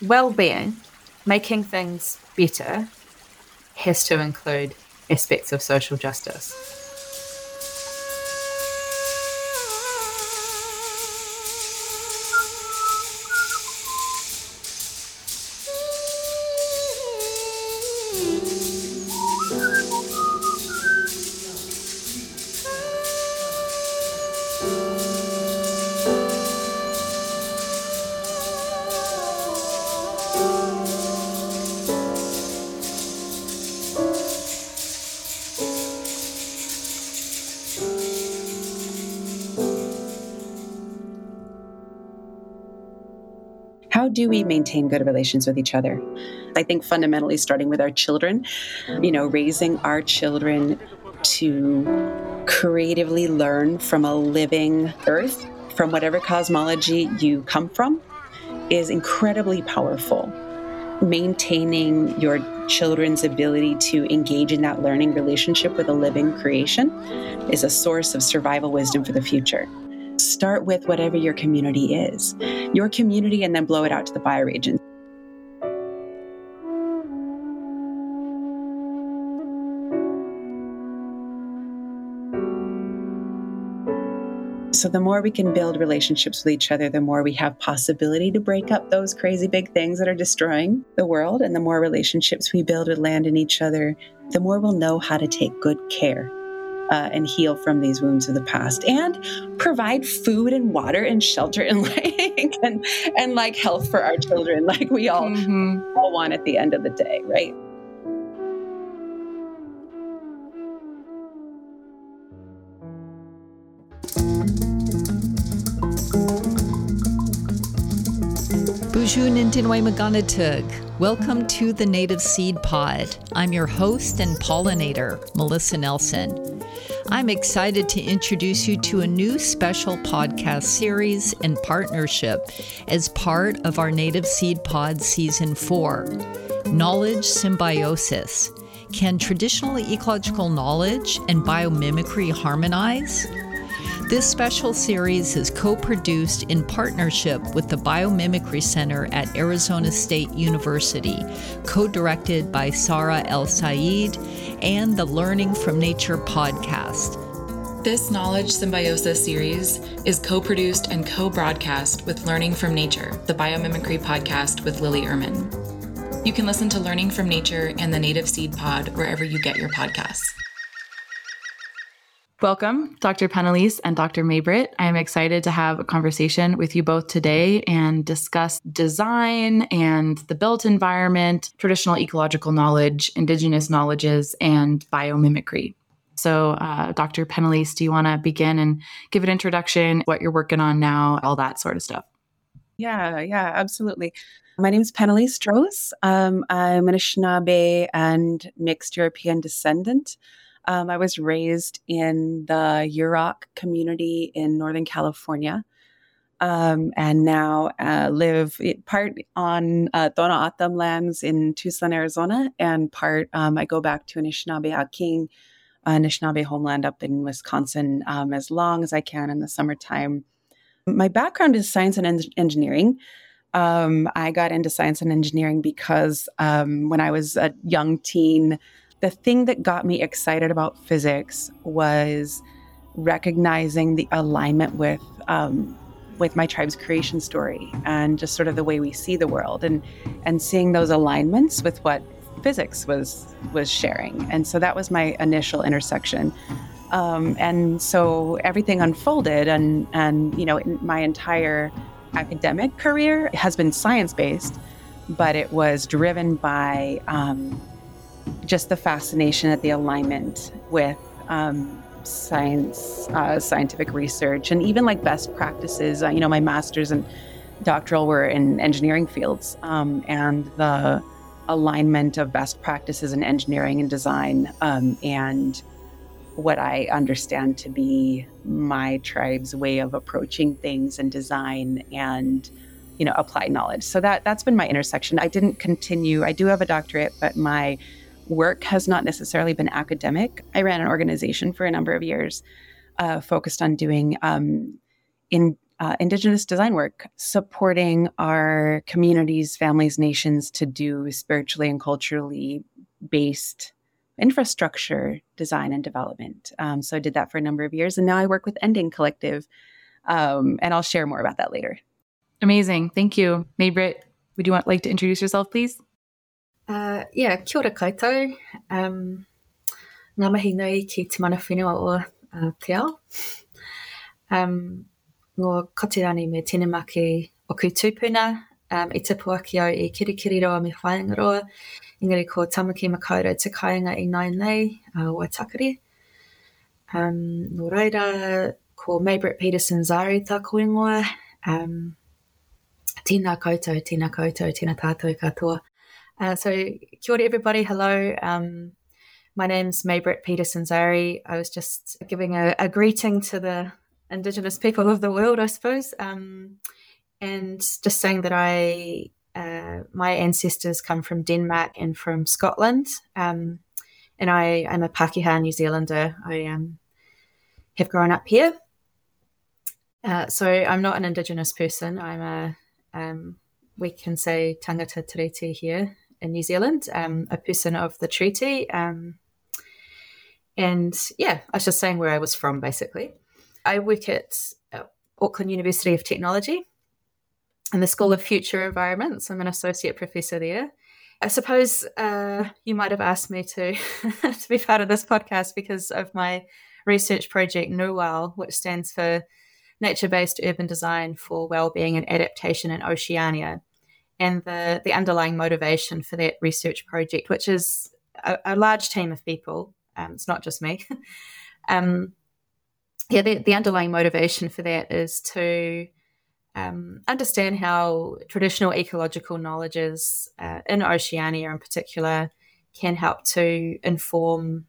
well being, making things better, has to include aspects of social justice. Maintain good relations with each other? I think fundamentally starting with our children, you know, raising our children to creatively learn from a living earth, from whatever cosmology you come from, is incredibly powerful. Maintaining your children's ability to engage in that learning relationship with a living creation is a source of survival wisdom for the future. Start with whatever your community is, your community, and then blow it out to the bioregion. So the more we can build relationships with each other, the more we have possibility to break up those crazy big things that are destroying the world. And the more relationships we build with land and each other, the more we'll know how to take good care uh, and heal from these wounds of the past and provide food and water and shelter and like and, and like health for our children like we all, mm-hmm. all want at the end of the day right Bonjour Nintinway Maganatug. Welcome to the Native Seed Pod. I'm your host and pollinator, Melissa Nelson. I'm excited to introduce you to a new special podcast series and partnership as part of our Native Seed Pod Season 4 Knowledge Symbiosis. Can traditional ecological knowledge and biomimicry harmonize? This special series is co produced in partnership with the Biomimicry Center at Arizona State University, co directed by Sara El-Sayed, and the Learning from Nature podcast. This Knowledge Symbiosis series is co produced and co broadcast with Learning from Nature, the biomimicry podcast with Lily Urmann. You can listen to Learning from Nature and the Native Seed Pod wherever you get your podcasts. Welcome, Dr. PennElys and Dr. Maibritt. I am excited to have a conversation with you both today and discuss design and the built environment, traditional ecological knowledge, indigenous knowledges, and biomimicry. So, uh, Dr. PennElys, do you want to begin and give an introduction, what you're working on now, all that sort of stuff? Yeah, yeah, absolutely. My name is PennElys Droz. Um, I'm an Anishinaabe and mixed European descendant. Um, I was raised in the Yurok community in Northern California. Um, and now uh, live part on uh, Tohono O'odham lands in Tucson, Arizona, and part um, I go back to Anishinaabe Ahkking, Anishinaabe homeland up in Wisconsin um, as long as I can in the summertime. My background is science and en- engineering. Um, I got into science and engineering because um, when I was a young teen, the thing that got me excited about physics was recognizing the alignment with um, with my tribe's creation story and just sort of the way we see the world and and seeing those alignments with what physics was was sharing. And so that was my initial intersection. Um, and so everything unfolded and and you know my entire academic career has been science based but it was driven by um, just the fascination at the alignment with um, science, uh, scientific research, and even like best practices. Uh, you know, my master's and doctoral were in engineering fields, um, and the alignment of best practices in engineering and design, um, and what I understand to be my tribe's way of approaching things and design and you know applied knowledge. So that that's been my intersection. I didn't continue. I do have a doctorate, but my work has not necessarily been academic. I ran an organization for a number of years uh, focused on doing um, in uh, Indigenous design work, supporting our communities, families, nations to do spiritually and culturally based infrastructure design and development. Um, so I did that for a number of years, and now I work with Ending Collective, um, and I'll share more about that later. Amazing, thank you, Maibritt. Would you want like to introduce yourself, please? Uh, yeah, kia ora koutou. Um, ngā mahi nui ki te mana whenua o uh, te ao. Um, ngō kotirani me tēne o Kutupuna, um, i tipu aki au i kirikiriroa me whaingaroa. Engari ko tamaki makaurau te kāinga i nai nei, uh, Waitakere. Um, nō reira, ko Maybrit Peterson Zari tā koingoa. Um, tēnā koutou, tēnā koutou, tēnā tātou katoa. Uh, so, kia ora everybody, hello. Um, my name's Maibritt Pedersen Zari. I was just giving a, a, greeting to the Indigenous people of the world, I suppose, um, and just saying that I, uh, my ancestors come from Denmark and from Scotland, um, and I, am a Pakeha New Zealander. I um, have grown up here. Uh, so I'm not an Indigenous person. I'm a, um, we can say tangata tiriti here in New Zealand, um, a person of the treaty. Um, and yeah, I was just saying where I was from basically. I work at uh, Auckland University of Technology in the School of Future Environments. I'm an associate professor there. I suppose uh, you might have asked me to to be part of this podcast because of my research project NUWAO, which stands for Nature Based Urban Design for Wellbeing and Adaptation in Oceania and the, the underlying motivation for that research project, which is a, a large team of people. Um, it's not just me. um, yeah, the, the, underlying motivation for that is to um, understand how traditional ecological knowledges uh, in Oceania, in particular, can help to inform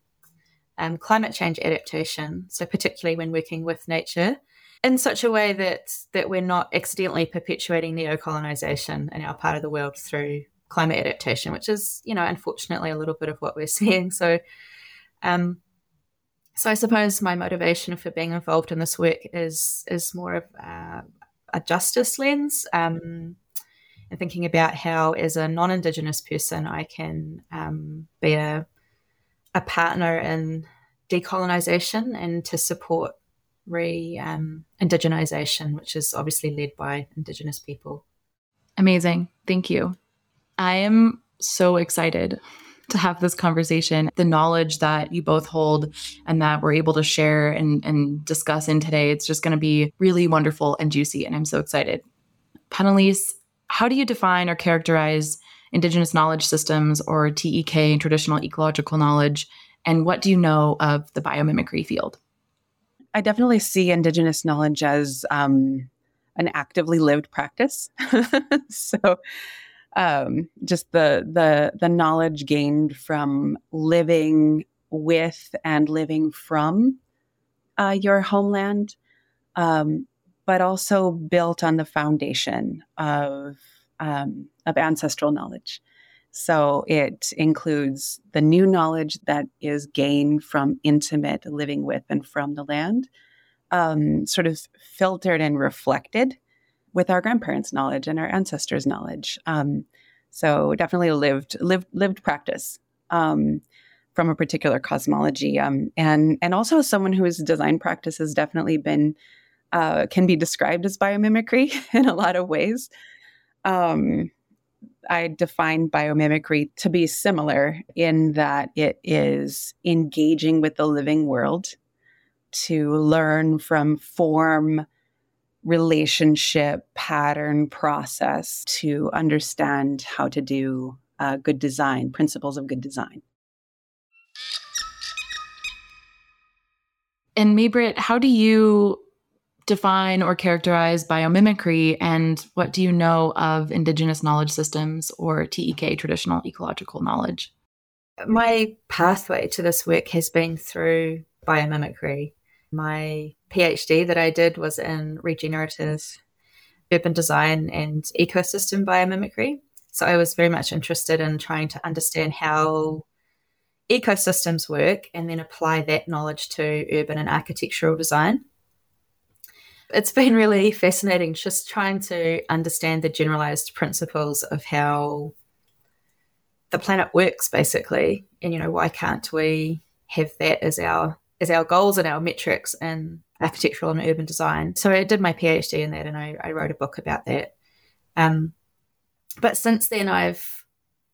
um, climate change adaptation. So, particularly when working with nature, in such a way that that we're not accidentally perpetuating neo-colonization in our part of the world through climate adaptation, which is, you know, unfortunately a little bit of what we're seeing. So, um, so I suppose my motivation for being involved in this work is is more of uh, a justice lens, um, and thinking about how, as a non-indigenous person, I can um, be a a partner in decolonization and to support re um, indigenization, which is obviously led by Indigenous people. Amazing. Thank you. I am so excited to have this conversation. The knowledge that you both hold and that we're able to share and, and discuss in today, it's just going to be really wonderful and juicy. And I'm so excited. PennElys, how do you define or characterize Indigenous knowledge systems or TEK traditional ecological knowledge? And what do you know of the biomimicry field? I definitely see Indigenous knowledge as um, an actively lived practice. so, um, just the the the knowledge gained from living with and living from uh, your homeland, um, but also built on the foundation of um, of ancestral knowledge. So it includes the new knowledge that is gained from intimate living with and from the land, um, sort of filtered and reflected with our grandparents' knowledge and our ancestors' knowledge. Um, so definitely lived lived lived practice um, from a particular cosmology, um, and and also someone whose design practice has definitely been uh, can be described as biomimicry in a lot of ways. Um, I define biomimicry to be similar in that it is engaging with the living world to learn from form, relationship, pattern, process to understand how to do uh, good design, principles of good design. And Maibritt, how do you define or characterize biomimicry and what do you know of indigenous knowledge systems or TEK traditional ecological knowledge? My pathway to this work has been through biomimicry. My PhD that I did was in regenerative urban design and ecosystem biomimicry. So I was very much interested in trying to understand how ecosystems work and then apply that knowledge to urban and architectural design. It's been really fascinating just trying to understand the generalized principles of how the planet works basically. And you know why can't we have that as our as our goals and our metrics in architectural and urban design? So i did my phd in that and i, I wrote a book about that. Um, but since then i've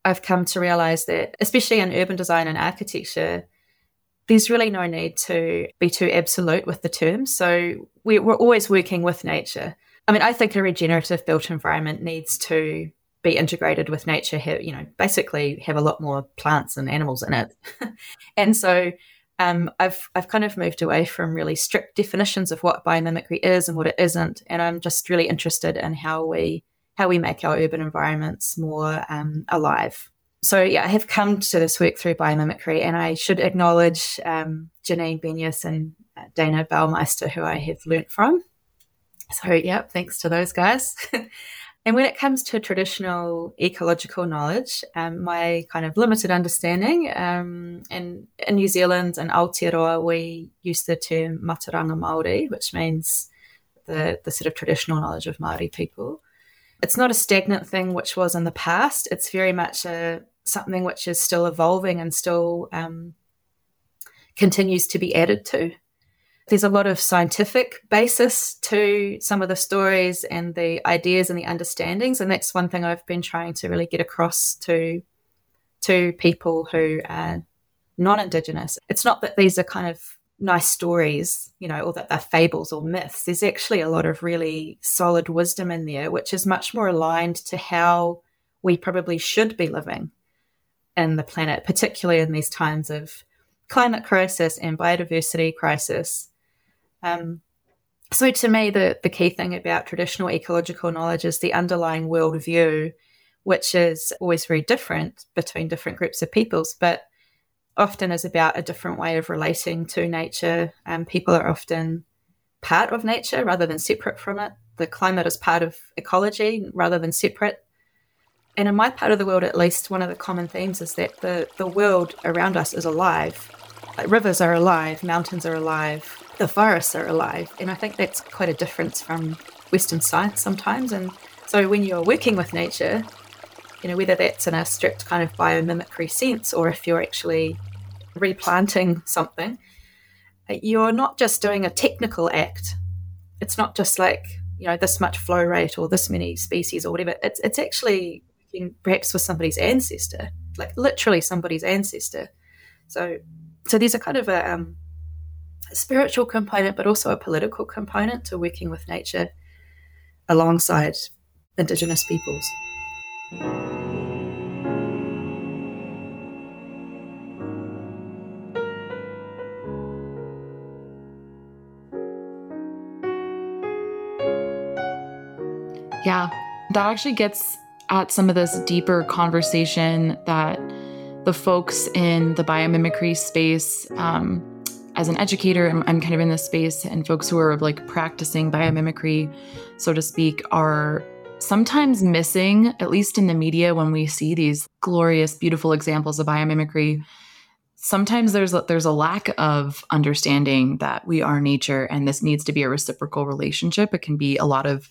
i've come to realize that especially in urban design and architecture there's really no need to be too absolute with the terms so we, we're always working with nature i mean i think a regenerative built environment needs to be integrated with nature, have, you know, basically have a lot more plants and animals in it. and so um, I've I've kind of moved away from really strict definitions of what biomimicry is and what it isn't, and I'm just really interested in how we how we make our urban environments more um, alive. So yeah, I have come to this work through biomimicry, and I should acknowledge um, Janine Benyus and uh, Dayna Baumeister, who I have learnt from. So yeah, thanks to those guys. And when it comes to traditional ecological knowledge, um, my kind of limited understanding, um, in, New Zealand and Aotearoa, we use the term mātauranga Māori, which means the, the sort of traditional knowledge of Māori people. It's not a stagnant thing, which was in the past. It's very much a something which is still evolving and still um, continues to be added to. There's a lot of scientific basis to some of the stories and the ideas and the understandings, and that's one thing I've been trying to really get across to to people who are non-indigenous. It's not that these are kind of nice stories, you know, or that they're fables or myths. There's actually a lot of really solid wisdom in there, which is much more aligned to how we probably should be living in the planet, particularly in these times of climate crisis and biodiversity crisis. Um, so to me, the, the key thing about traditional ecological knowledge is the underlying worldview, which is always very different between different groups of peoples, but often is about a different way of relating to nature. Um, people are often part of nature rather than separate from it. The climate is part of ecology rather than separate. And in my part of the world, at least, one of the common themes is that the, the world around us is alive. Like rivers are alive, mountains are alive, the forests are alive. And I think that's quite a difference from Western science sometimes. And so when you're working with nature, you know, whether that's in a strict kind of biomimicry sense or if you're actually replanting something, you're not just doing a technical act. It's not just like, you know, this much flow rate or this many species or whatever. It's, it's actually perhaps with somebody's ancestor, like literally somebody's ancestor. So, so there's a kind of a, um, spiritual component, but also a political component to working with nature alongside Indigenous peoples. Yeah, that actually gets at some of this deeper conversation that the folks in the biomimicry space um, as an educator, I'm, I'm, kind of in this space, and folks who are like practicing biomimicry, so to speak, are sometimes missing, at least in the media, when we see these glorious, beautiful examples of biomimicry. Sometimes there's a, there's a lack of understanding that we are nature, and this needs to be a reciprocal relationship. It can be a lot of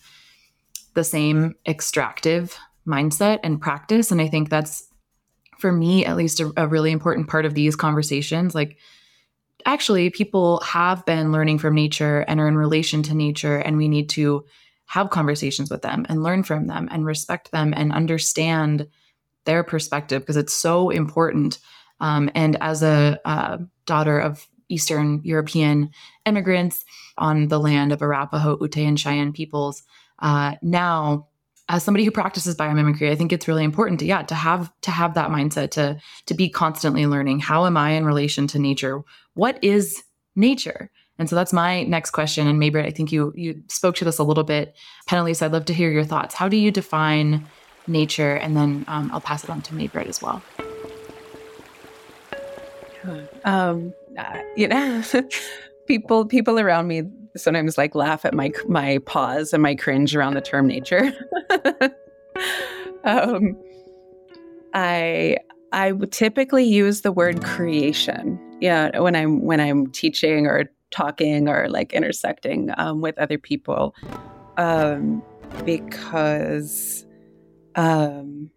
the same extractive mindset and practice, and I think that's for me at least a, a really important part of these conversations, like actually people have been learning from nature and are in relation to nature and we need to have conversations with them and learn from them and respect them and understand their perspective because it's so important. Um, and as a uh, daughter of eastern european immigrants on the land of arapaho ute and cheyenne peoples uh, now as somebody who practices biomimicry i think it's really important to yeah to have to have that mindset to to be constantly learning how am i in relation to nature? What is nature? And so that's my next question and maybe i think you you spoke to this a little bit. PennElys, i'd love to hear your thoughts. How do you define nature? And then um, i'll pass it on to Maibritt as well. Um, uh, you know people people around me sometimes like laugh at my my pause and my cringe around the term nature. um, I I typically use the word creation. Yeah, when I'm when I'm teaching or talking or like intersecting um, with other people um, because um,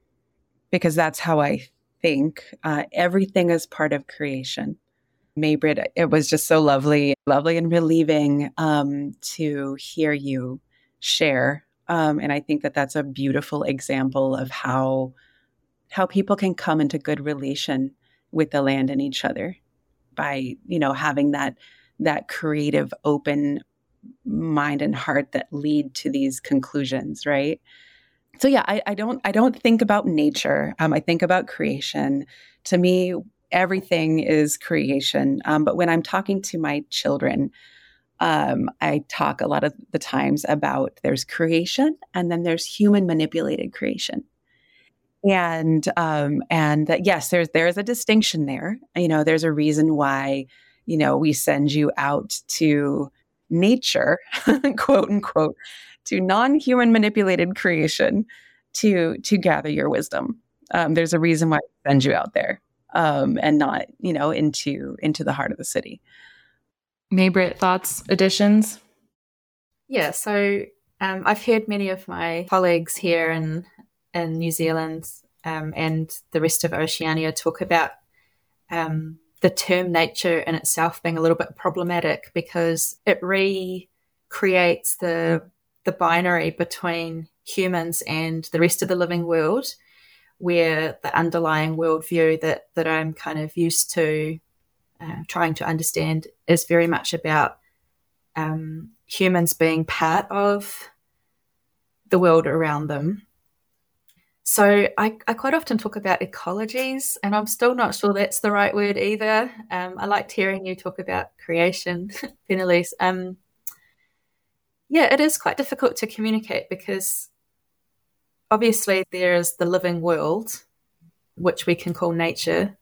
because that's how I think. Uh, everything is part of creation. Maibritt, it was just so lovely, lovely and relieving um, to hear you share. Um, and I think that that's a beautiful example of how how people can come into good relation with the land and each other by you know having that that creative open mind and heart that lead to these conclusions right so yeah I, I don't i don't think about nature um, i think about creation to me everything is creation. Um, but when i'm talking to my children um, i talk a lot of the times about there's creation and then there's human manipulated creation. And um, and that yes there's there's a distinction there. You know there's a reason why you know we send you out to nature quote unquote to non-human manipulated creation to to gather your wisdom. Um, there's a reason why we send you out there um, and not you know into into the heart of the city. Maibritt thoughts additions? Yeah so um, i've heard many of my colleagues here in in New Zealand um, and the rest of Oceania talk about um, the term nature in itself being a little bit problematic because it recreates the the binary between humans and the rest of the living world, where the underlying worldview that that I'm kind of used to uh, trying to understand is very much about um, humans being part of the world around them so I, I, quite often talk about ecologies, and I'm still not sure that's the right word either. Um, I liked hearing you talk about creation, PennElys. Um, yeah, it is quite difficult to communicate because obviously there is the living world, which we can call nature,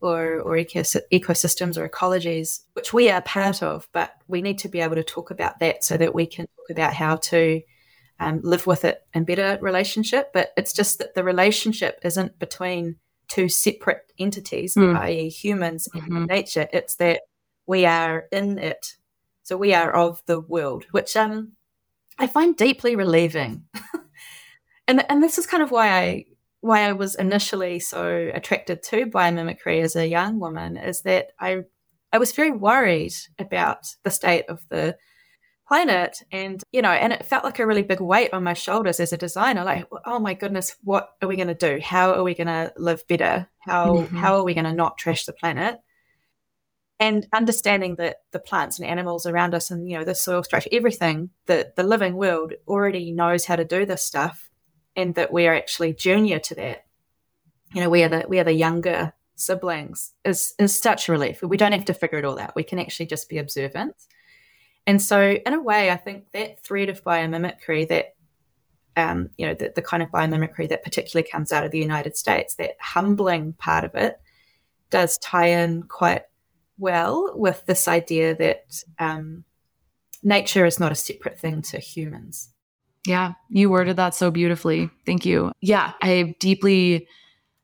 or, or ecos- ecosystems or ecologies, which we are part of, but we need to be able to talk about that so that we can talk about how to um, live with it in better relationship. But it's just that the relationship isn't between two separate entities, mm. i.e., humans mm-hmm. and nature. It's that we are in it. So we are of the world, which um, I find deeply relieving. and and this is kind of why I why I was initially so attracted to biomimicry as a young woman is that I I was very worried about the state of the planet. And you know and it felt like a really big weight on my shoulders as a designer like oh my goodness what are we going to do? How are we going to live better? How mm-hmm. how are we going to not trash the planet? And understanding that the plants and animals around us and you know the soil structure everything that the living world already knows how to do this stuff and that we are actually junior to that. You know we are the we are the younger siblings is is such a relief. We don't have to figure it all out. We can actually just be observant. And so, in a way, I think that thread of biomimicry, that um, you know, the, the kind of biomimicry that particularly comes out of the United States, that humbling part of it, does tie in quite well with this idea that um, nature is not a separate thing to humans. Yeah, you worded that so beautifully. Thank you. Yeah, I deeply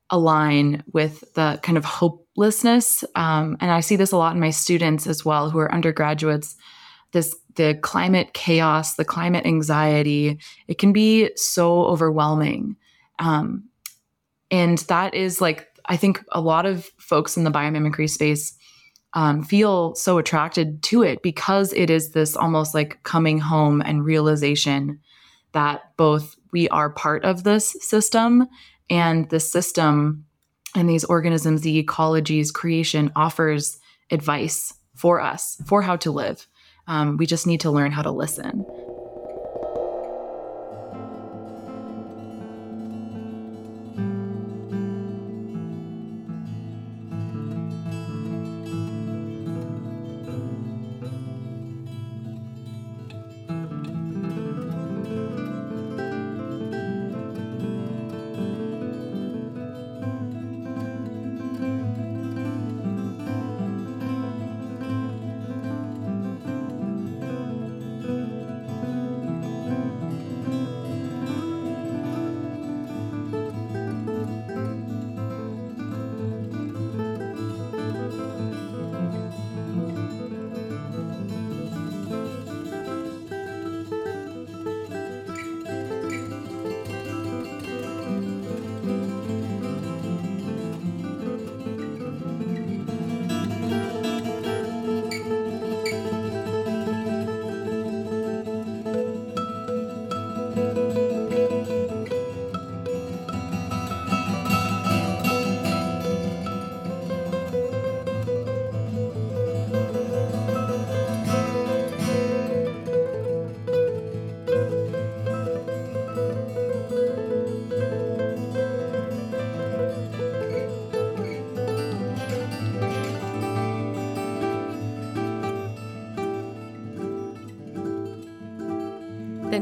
align with the kind of hopelessness. Um, and I see this a lot in my students as well, who are undergraduates this the climate chaos, the climate anxiety, it can be so overwhelming. Um, and that is like, I think a lot of folks in the biomimicry space um, feel so attracted to it because it is this almost like coming home and realization that both we are part of this system and the system and these organisms, the ecology's creation offers advice for us for how to live um, we just need to learn how to listen.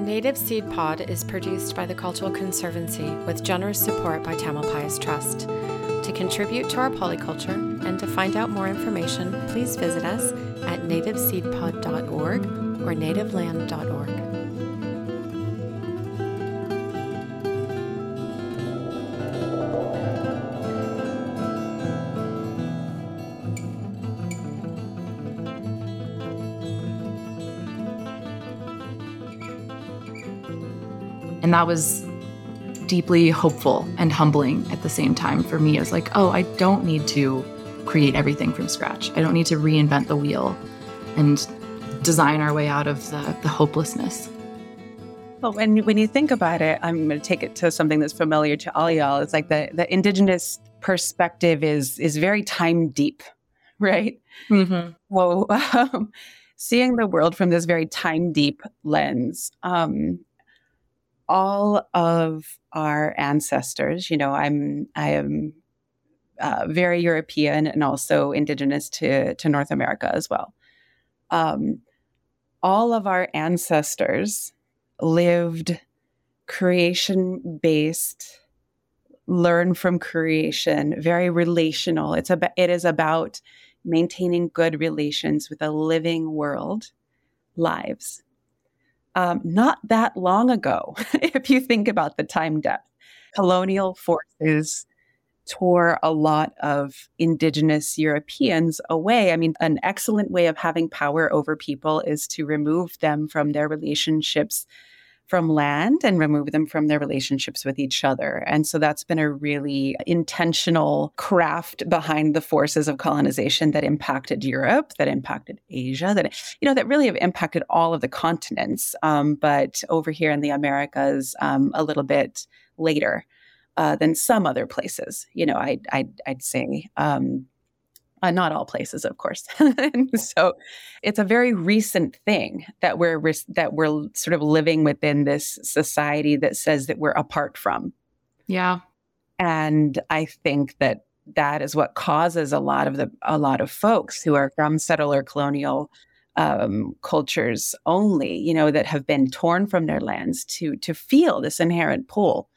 Native Seed Pod is produced by the Cultural Conservancy with generous support by Tamalpais Trust. To contribute to our polyculture and to find out more information, please visit us at nativeseedpod.org or nativeland.org. And that was deeply hopeful and humbling at the same time for me. It was like, oh, I don't need to create everything from scratch. I don't need to reinvent the wheel and design our way out of the, the hopelessness. Well, when when you think about it, I'm going to take it to something that's familiar to all y'all. It's like the the indigenous perspective is is very time deep, right? Mm-hmm. Well, um, seeing the world from this very time deep lens, um, all of our ancestors, you know, I'm I am uh, very European and also indigenous to to North America as well. Um, all of our ancestors lived creation based, learn from creation, very relational. It's about it is about maintaining good relations with a living world, lives um, not that long ago, if you think about the time depth. Colonial forces tore a lot of indigenous Europeans away. I mean, an excellent way of having power over people is to remove them from their relationships from land and remove them from their relationships with each other. And so that's been a really intentional craft behind the forces of colonization that impacted Europe, that impacted Asia, that you know that really have impacted all of the continents. Um, but over here in the Americas, um, a little bit later. Uh, than some other places, you know, I, I, I'd say. Um, uh, not all places, of course. so it's a very recent thing that we're that we're sort of living within this society that says that we're apart from. Yeah, and I think that that is what causes a lot of the a lot of folks who are from settler colonial um, cultures only, you know, that have been torn from their lands to to feel this inherent pull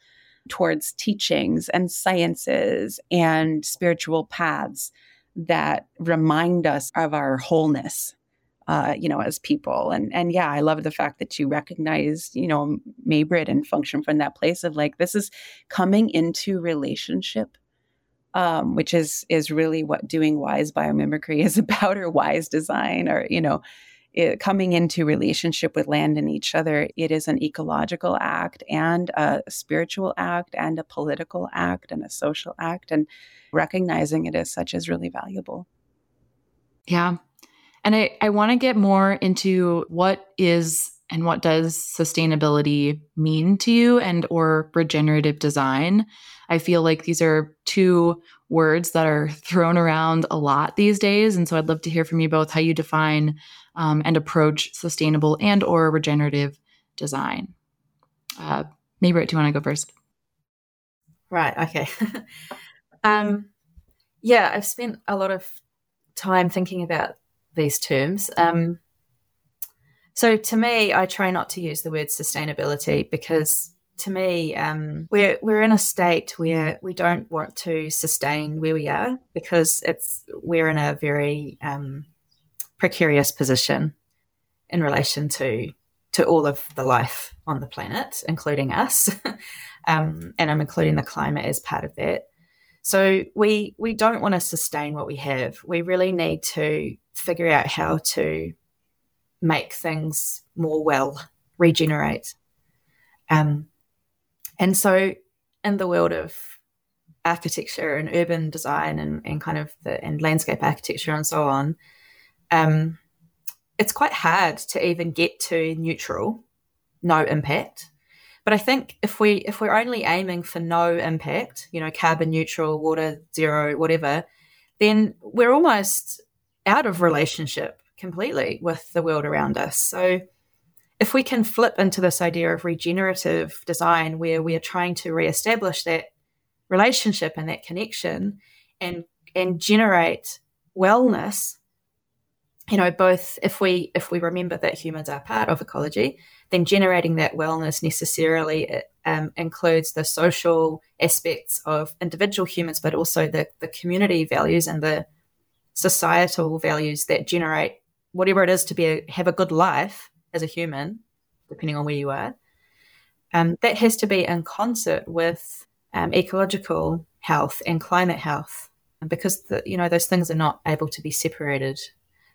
towards teachings and sciences and spiritual paths that remind us of our wholeness uh, you know, as people. And and yeah, I love the fact that you recognize, you know, Maibritt and function from that place of like this is coming into relationship, um, which is is really what doing wise biomimicry is about, or wise design, or you know, it, coming into relationship with land and each other. It is an ecological act and a spiritual act and a political act and a social act, and recognizing it as such is really valuable. Yeah. And I, I want to get more into what is and what does sustainability mean to you and or regenerative design. I feel like these are two words that are thrown around a lot these days. And so I'd love to hear from you both how you define um, and approach sustainable and or regenerative design. Uh, maybe do you want to go first? Right. Okay. Um, yeah, I've spent a lot of time thinking about these terms. Um, so to me, I try not to use the word sustainability because to me, um, we're we're in a state where we don't want to sustain where we are because it's we're in a very um, precarious position in relation to to all of the life on the planet, including us, um, and I'm including the climate as part of that. So we we don't want to sustain what we have. We really need to figure out how to make things more well, regenerate. Um, and so in the world of architecture and urban design and, and kind of the and landscape architecture and so on, um, it's quite hard to even get to neutral, no impact. But I think if we if we're only aiming for no impact, you know, carbon neutral, water zero, whatever, then we're almost out of relationship completely with the world around us. So if we can flip into this idea of regenerative design where we are trying to reestablish that relationship and that connection and and generate wellness you know, both if we if we remember that humans are part of ecology, then generating that wellness necessarily um, includes the social aspects of individual humans, but also the the community values and the societal values that generate whatever it is to be a, have a good life as a human, depending on where you are. Um, that has to be in concert with um, ecological health and climate health, because the, you know those things are not able to be separated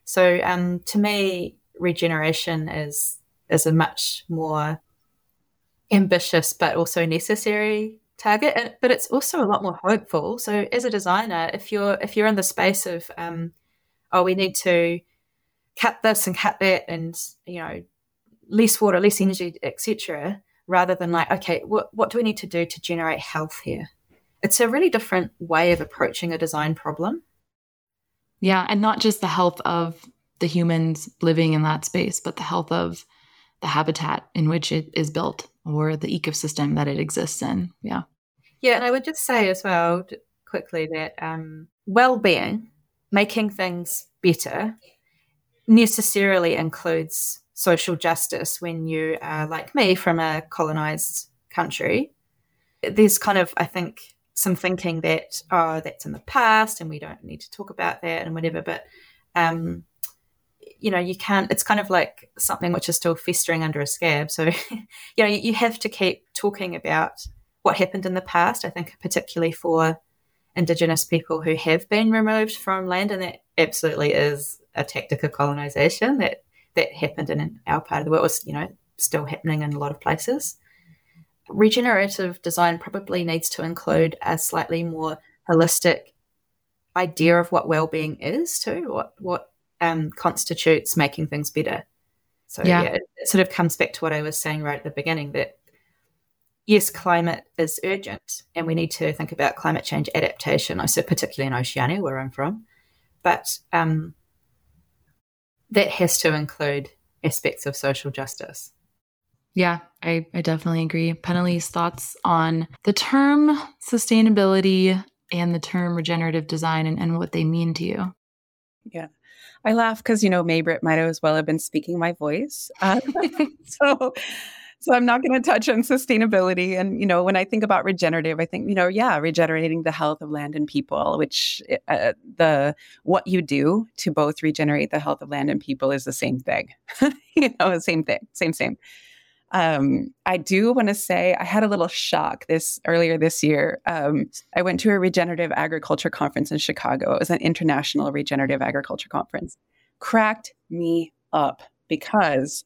so um, to me, regeneration is is a much more ambitious but also necessary target. But it's also a lot more hopeful. So as a designer, if you're if you're in the space of um, oh, we need to cut this and cut that, and you know, less water, less energy, etc., rather than like, okay, what what do we need to do to generate health here? It's a really different way of approaching a design problem. Yeah, and not just the health of the humans living in that space, but the health of the habitat in which it is built or the ecosystem that it exists in. Yeah. Yeah, and I would just say as well quickly that um, well-being, making things better, necessarily includes social justice. When you are like me from a colonized country, there's kind of I think some thinking that oh that's in the past and we don't need to talk about that and whatever. But um, you know you can't it's kind of like something which is still festering under a scab. So you know you have to keep talking about what happened in the past i think particularly for indigenous people who have been removed from land. And that absolutely is a tactic of colonization that that happened in our part of the world. Was you know still happening in a lot of places regenerative design probably needs to include a slightly more holistic idea of what well-being is too what what um, constitutes making things better so yeah. yeah. it sort of comes back to what i was saying right at the beginning that yes climate is urgent and we need to think about climate change adaptation i so particularly in oceania where i'm from but um, that has to include aspects of social justice yeah, I, I definitely agree. PennElys, thoughts on the term sustainability and the term regenerative design and, and what they mean to you? Yeah. I laugh because, you know, Maibritt might as well have been speaking my voice. Uh, so, so I'm not going to touch on sustainability. And, you know, when I think about regenerative, I think, you know, yeah, regenerating the health of land and people, which uh, the what you do to both regenerate the health of land and people is the same thing. you know, same thing, same, same. Um, I do want to say I had a little shock this earlier this year. Um, I went to a regenerative agriculture conference in Chicago. It was an international regenerative agriculture conference. Cracked me up because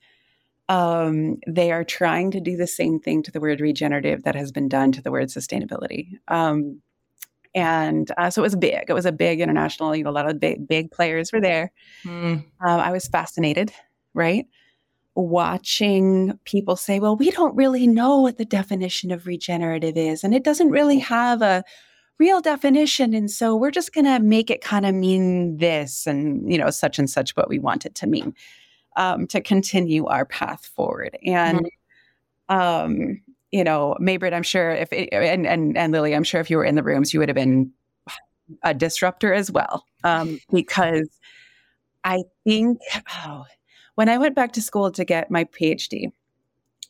um, they are trying to do the same thing to the word regenerative that has been done to the word sustainability. Um, and uh, so it was big. It was a big international. You know, a lot of big big players were there. Mm. I was fascinated, right? Watching people say, well, we don't really know what the definition of regenerative is, and it doesn't really have a real definition. And so we're just going to make it kind of mean this and, you know, such and such what we want it to mean um, to continue our path forward. And, mm-hmm. um, you know, Maibritt, I'm sure if, it, and, and, and Lily, I'm sure if you were in the rooms, you would have been a disruptor as well. Um, because I think, oh, when I went back to school to get my PhD,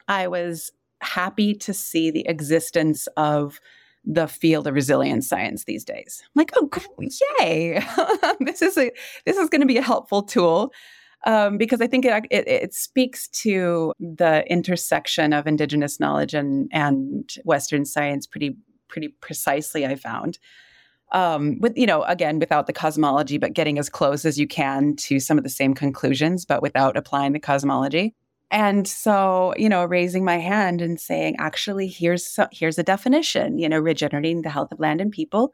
I was happy to see the existence of the field of resilience science these days. I'm like, oh, yay! this is a this is going to be a helpful tool um, because I think it, it, it speaks to the intersection of Indigenous knowledge and and Western science pretty pretty precisely. I found um, with you know again without the cosmology but getting as close as you can to some of the same conclusions but without applying the cosmology. And so you know raising my hand and saying actually here's so, here's a definition you know regenerating the health of land and people.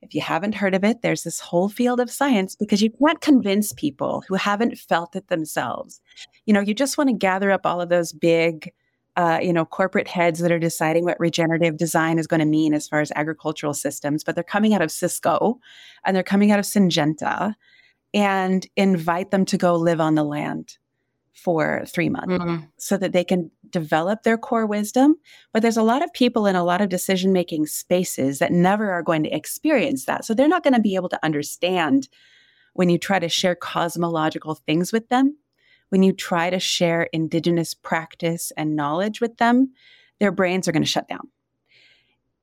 If you haven't heard of it there's this whole field of science because you can't convince people who haven't felt it themselves. You know you just want to gather up all of those big uh, you know, corporate heads that are deciding what regenerative design is going to mean as far as agricultural systems, but they're coming out of Cisco and they're coming out of Syngenta and invite them to go live on the land for three months mm-hmm. so that they can develop their core wisdom. But there's a lot of people in a lot of decision making spaces that never are going to experience that. So they're not going to be able to understand when you try to share cosmological things with them, when you try to share indigenous practice and knowledge with them, their brains are going to shut down.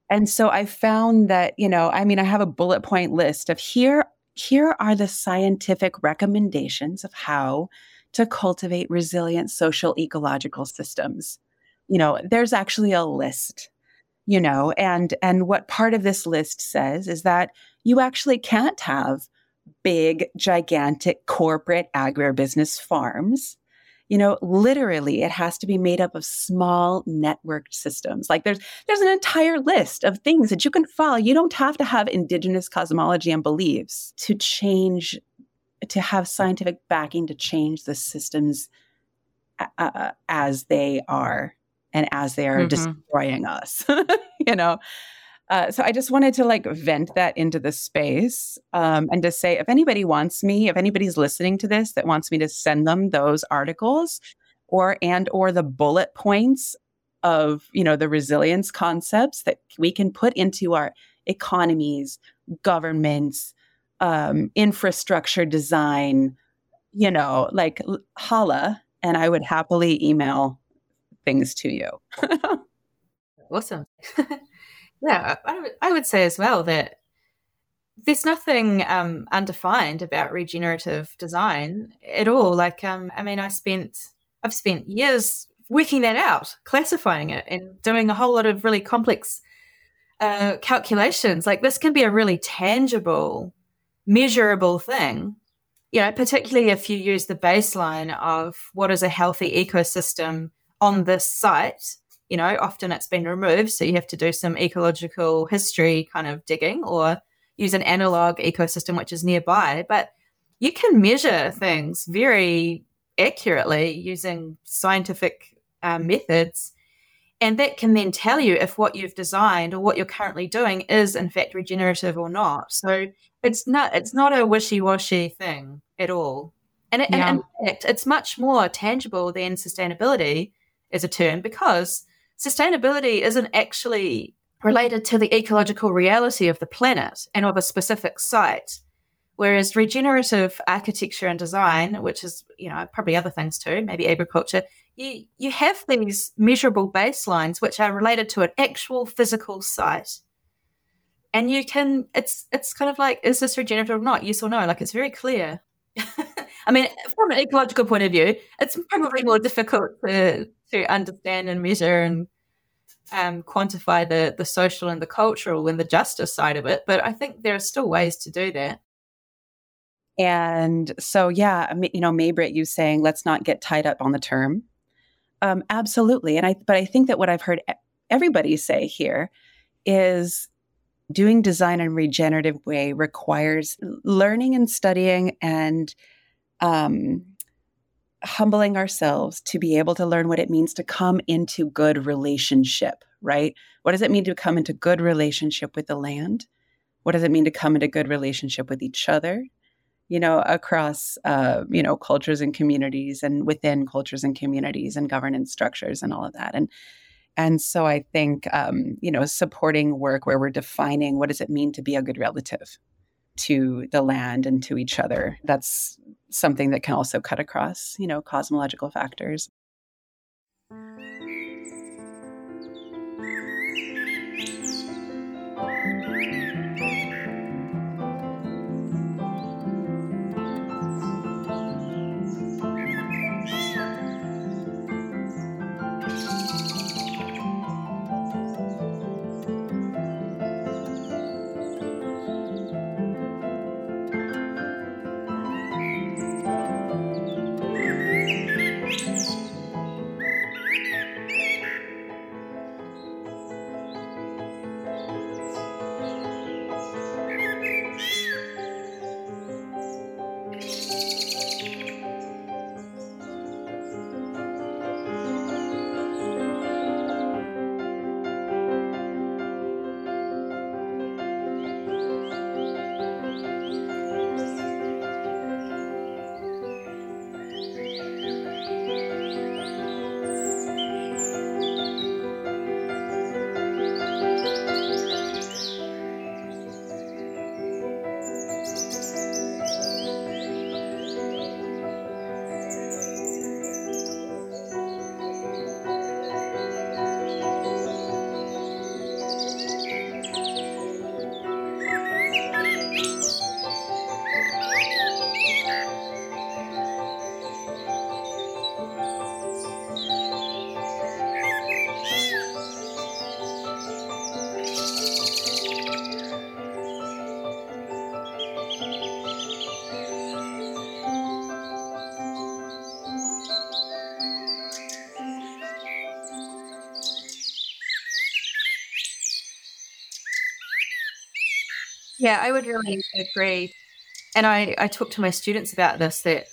And so I found that, you know, I mean, I have a bullet point list of here, here are the scientific recommendations of how to cultivate resilient social ecological systems. You know, there's actually a list, you know, and and what part of this list says is that you actually can't have big, gigantic corporate agribusiness farms. You know literally it has to be made up of small networked systems. Like there's there's an entire list of things that you can follow. You don't have to have indigenous cosmology and beliefs to change to have scientific backing to change the systems uh, as they are and as they are mm-hmm. destroying us you know uh, so I just wanted to like vent that into the space um, and to say if anybody wants me, if anybody's listening to this that wants me to send them those articles or and or the bullet points of you know the resilience concepts that we can put into our economies, governments, um, infrastructure design, you know, like holla, and I would happily email things to you. awesome. Yeah, I would, I would say as well that there's nothing um, undefined about regenerative design at all. Like, um, I mean, I spent I've spent years working that out, classifying it, and doing a whole lot of really complex uh, calculations. Like, this can be a really tangible, measurable thing. You know, particularly if you use the baseline of what is a healthy ecosystem on this site you know, often it's been removed. So you have to do some ecological history kind of digging or use an analog ecosystem which is nearby. But you can measure things very accurately using scientific uh, methods. And that can then tell you if what you've designed or what you're currently doing is in fact regenerative or not. So it's not it's not a wishy-washy thing at all. And, it, yeah. and in fact, it's much more tangible than sustainability as a term because sustainability isn't actually related to the ecological reality of the planet and of a specific site. Whereas regenerative architecture and design, which is, you know, probably other things too, maybe agriculture, you, you have these measurable baselines which are related to an actual physical site. And you can, it's it's kind of like, is this regenerative or not? Yes or no? Like it's very clear. I mean, from an ecological point of view, it's probably more difficult to to understand and measure and um, quantify the the social and the cultural and the justice side of it. But I think there are still ways to do that. And so, yeah, you know, Maibritt, you saying let's not get tied up on the term. Um, absolutely, and I. But I think that what I've heard everybody say here is doing design in a regenerative way requires learning and studying and um, humbling ourselves to be able to learn what it means to come into good relationship, right? What does it mean to come into good relationship with the land? What does it mean to come into good relationship with each other? You know, across uh, you know cultures and communities, and within cultures and communities, and governance structures, and all of that. And and so I think um, you know supporting work where we're defining what does it mean to be a good relative, to the land and to each other. That's something that can also cut across, you know, cosmological factors. Yeah, I would really agree. And I, I talk to my students about this that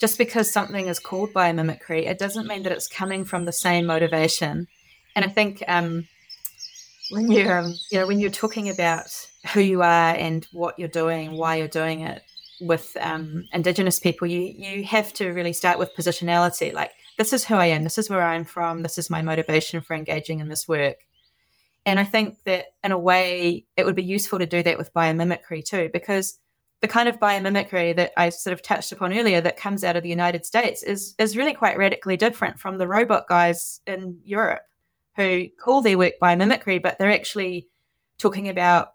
just because something is called biomimicry, it doesn't mean that it's coming from the same motivation. And I think um, when you're um, you know when you're talking about who you are and what you're doing, why you're doing it with um, Indigenous people, you you have to really start with positionality. Like this is who I am, this is where I'm from, this is my motivation for engaging in this work. And I think that in a way, it would be useful to do that with biomimicry too, because the kind of biomimicry that I sort of touched upon earlier that comes out of the United States is is really quite radically different from the robot guys in Europe who call their work biomimicry, but they're actually talking about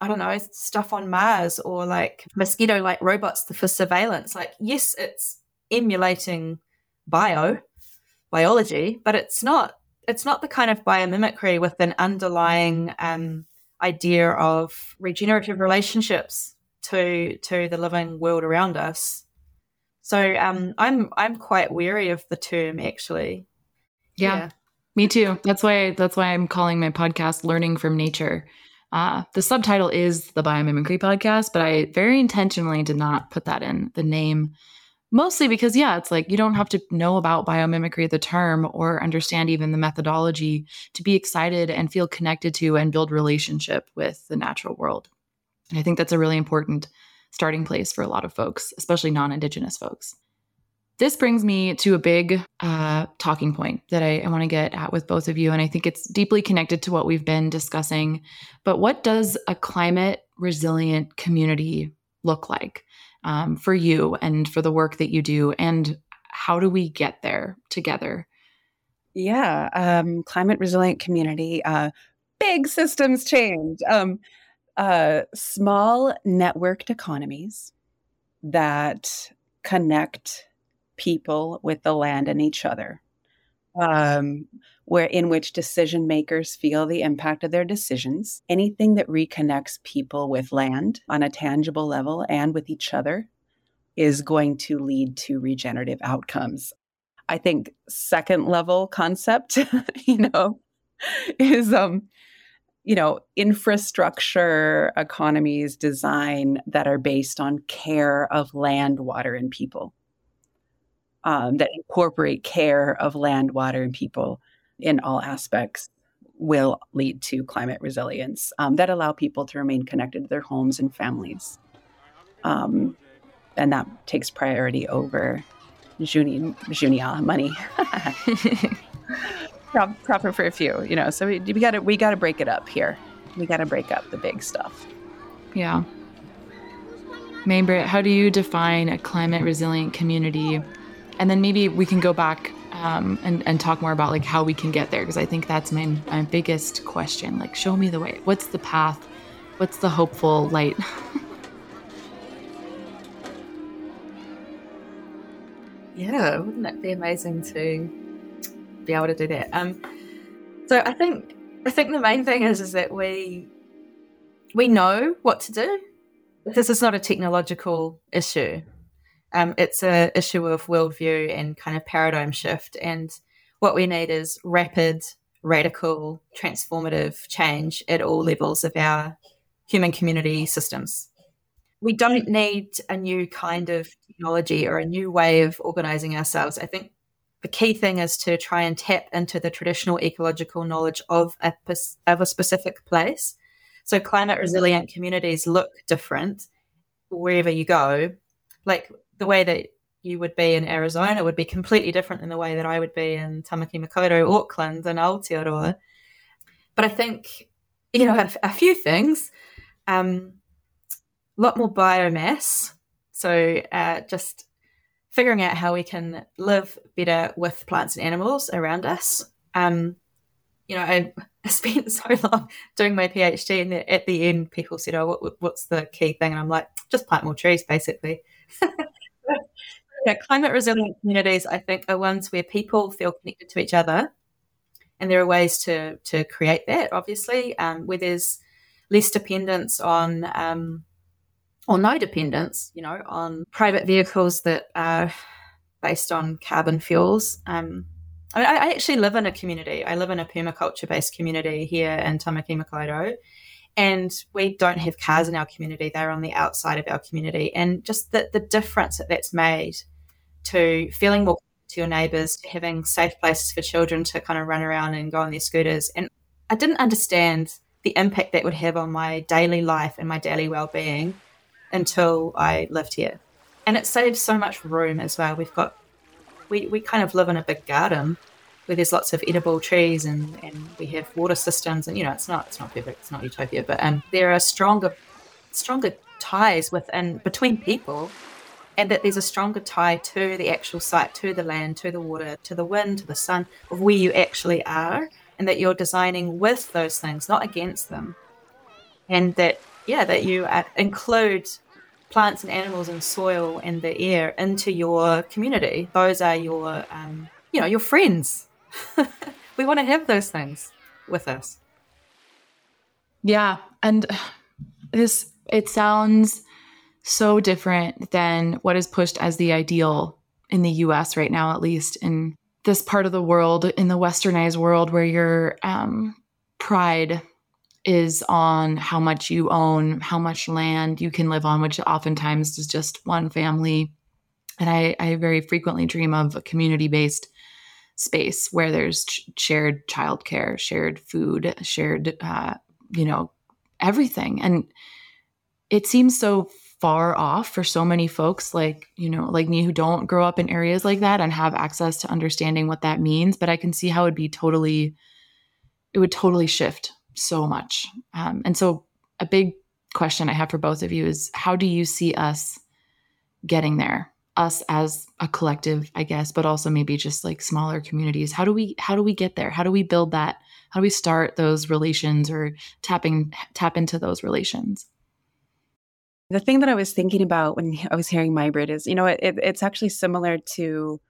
I don't know stuff on Mars or like mosquito like robots for surveillance. Like yes, it's emulating bio biology, but it's not it's not the kind of biomimicry with an underlying um, idea of regenerative relationships to to the living world around us. So um, I'm I'm quite wary of the term actually. Yeah, yeah, me too. That's why that's why I'm calling my podcast "Learning from Nature." Uh, the subtitle is the Biomimicry Podcast, but I very intentionally did not put that in the name Mostly because, yeah, it's like you don't have to know about biomimicry, the term, or understand even the methodology to be excited and feel connected to and build relationship with the natural world. And I think that's a really important starting place for a lot of folks, especially non Indigenous folks. This brings me to a big uh, talking point that I, I want to get at with both of you. And I think it's deeply connected to what we've been discussing. But what does a climate resilient community look like? Um, for you and for the work that you do? And how do we get there together? Yeah, um, climate resilient community, uh, big systems change, um, uh, small networked economies that connect people with the land and each other. Um, where in which decision makers feel the impact of their decisions. Anything that reconnects people with land on a tangible level and with each other is going to lead to regenerative outcomes. I think second level concept, you know, is um you know, infrastructure economies design that are based on care of land, water, and people. Um, that incorporate care of land, water, and people in all aspects will lead to climate resilience um, that allow people to remain connected to their homes and families. Um, and that takes priority over Junia, Junia money. Proper for a few, you know. So we, we got to we got to break it up here. We got to break up the big stuff. Yeah. Maibritt, how do you define a climate resilient community? And then maybe we can go back um, and and talk more about like how we can get there because I think that's my my biggest question. Like, show me the way. What's the path? What's the hopeful light? yeah, wouldn't that be amazing to be able to do that? Um, so I think I think the main thing is is that we we know what to do. This is not a technological issue. Um, it's a issue of worldview and kind of paradigm shift. And what we need is rapid, radical, transformative change at all levels of our human community systems. We don't need a new kind of technology or a new way of organizing ourselves. I think the key thing is to try and tap into the traditional ecological knowledge of a, of a specific place. So, climate resilient communities look different wherever you go. Like the way that you would be in Arizona would be completely different than the way that I would be in Tamaki Makaurau, Auckland, and Aotearoa. But I think, you know, a, a few things. Um, a lot more biomass. So uh, just figuring out how we can live better with plants and animals around us. Um, you know, I, I, spent so long doing my PhD, and at the end, people said, "Oh, what, what's the key thing?" And I'm like, "Just plant more trees, basically." yeah, climate resilient communities, I think, are ones where people feel connected to each other, and there are ways to to create that. Obviously, um, where there's less dependence on um, or no dependence, you know, on private vehicles that are based on carbon fuels. Um, I, mean, I, actually live in a community. I live in a permaculture based community here in Tamaki Makaurau. And we don't have cars in our community; they're on the outside of our community, and just the the difference that that's made to feeling more to your neighbours, having safe places for children to kind of run around and go on their scooters, and I didn't understand the impact that would have on my daily life and my daily well-being until I lived here. And it saves so much room as well. We've got we, we kind of live in a big garden where there's lots of edible trees and, and we have water systems and you know it's not it's not perfect it's not utopia but um, there are stronger stronger ties within between people and that there's a stronger tie to the actual site to the land to the water to the wind to the sun of where you actually are and that you're designing with those things not against them. And that yeah that you include plants and animals and soil and the air into your community. Those are your um, you know your friends we want to have those things with us. Yeah. And this, it sounds so different than what is pushed as the ideal in the US right now, at least in this part of the world, in the westernized world, where your um, pride is on how much you own, how much land you can live on, which oftentimes is just one family. And I, I very frequently dream of a community based space where there's ch- shared childcare, shared food, shared, uh, you know, everything. And it seems so far off for so many folks like, you know, like me who don't grow up in areas like that and have access to understanding what that means. But I can see how it'd be totally, it would totally shift so much. Um, and so a big question I have for both of you is how do you see us getting there? Us as a collective i guess but also maybe just like smaller communities. How do we how do we get there? How do we build that? How do we start those relations or tapping tap into those relations? The thing that i was thinking about when i was hearing Maibritt is you know it, it's actually similar to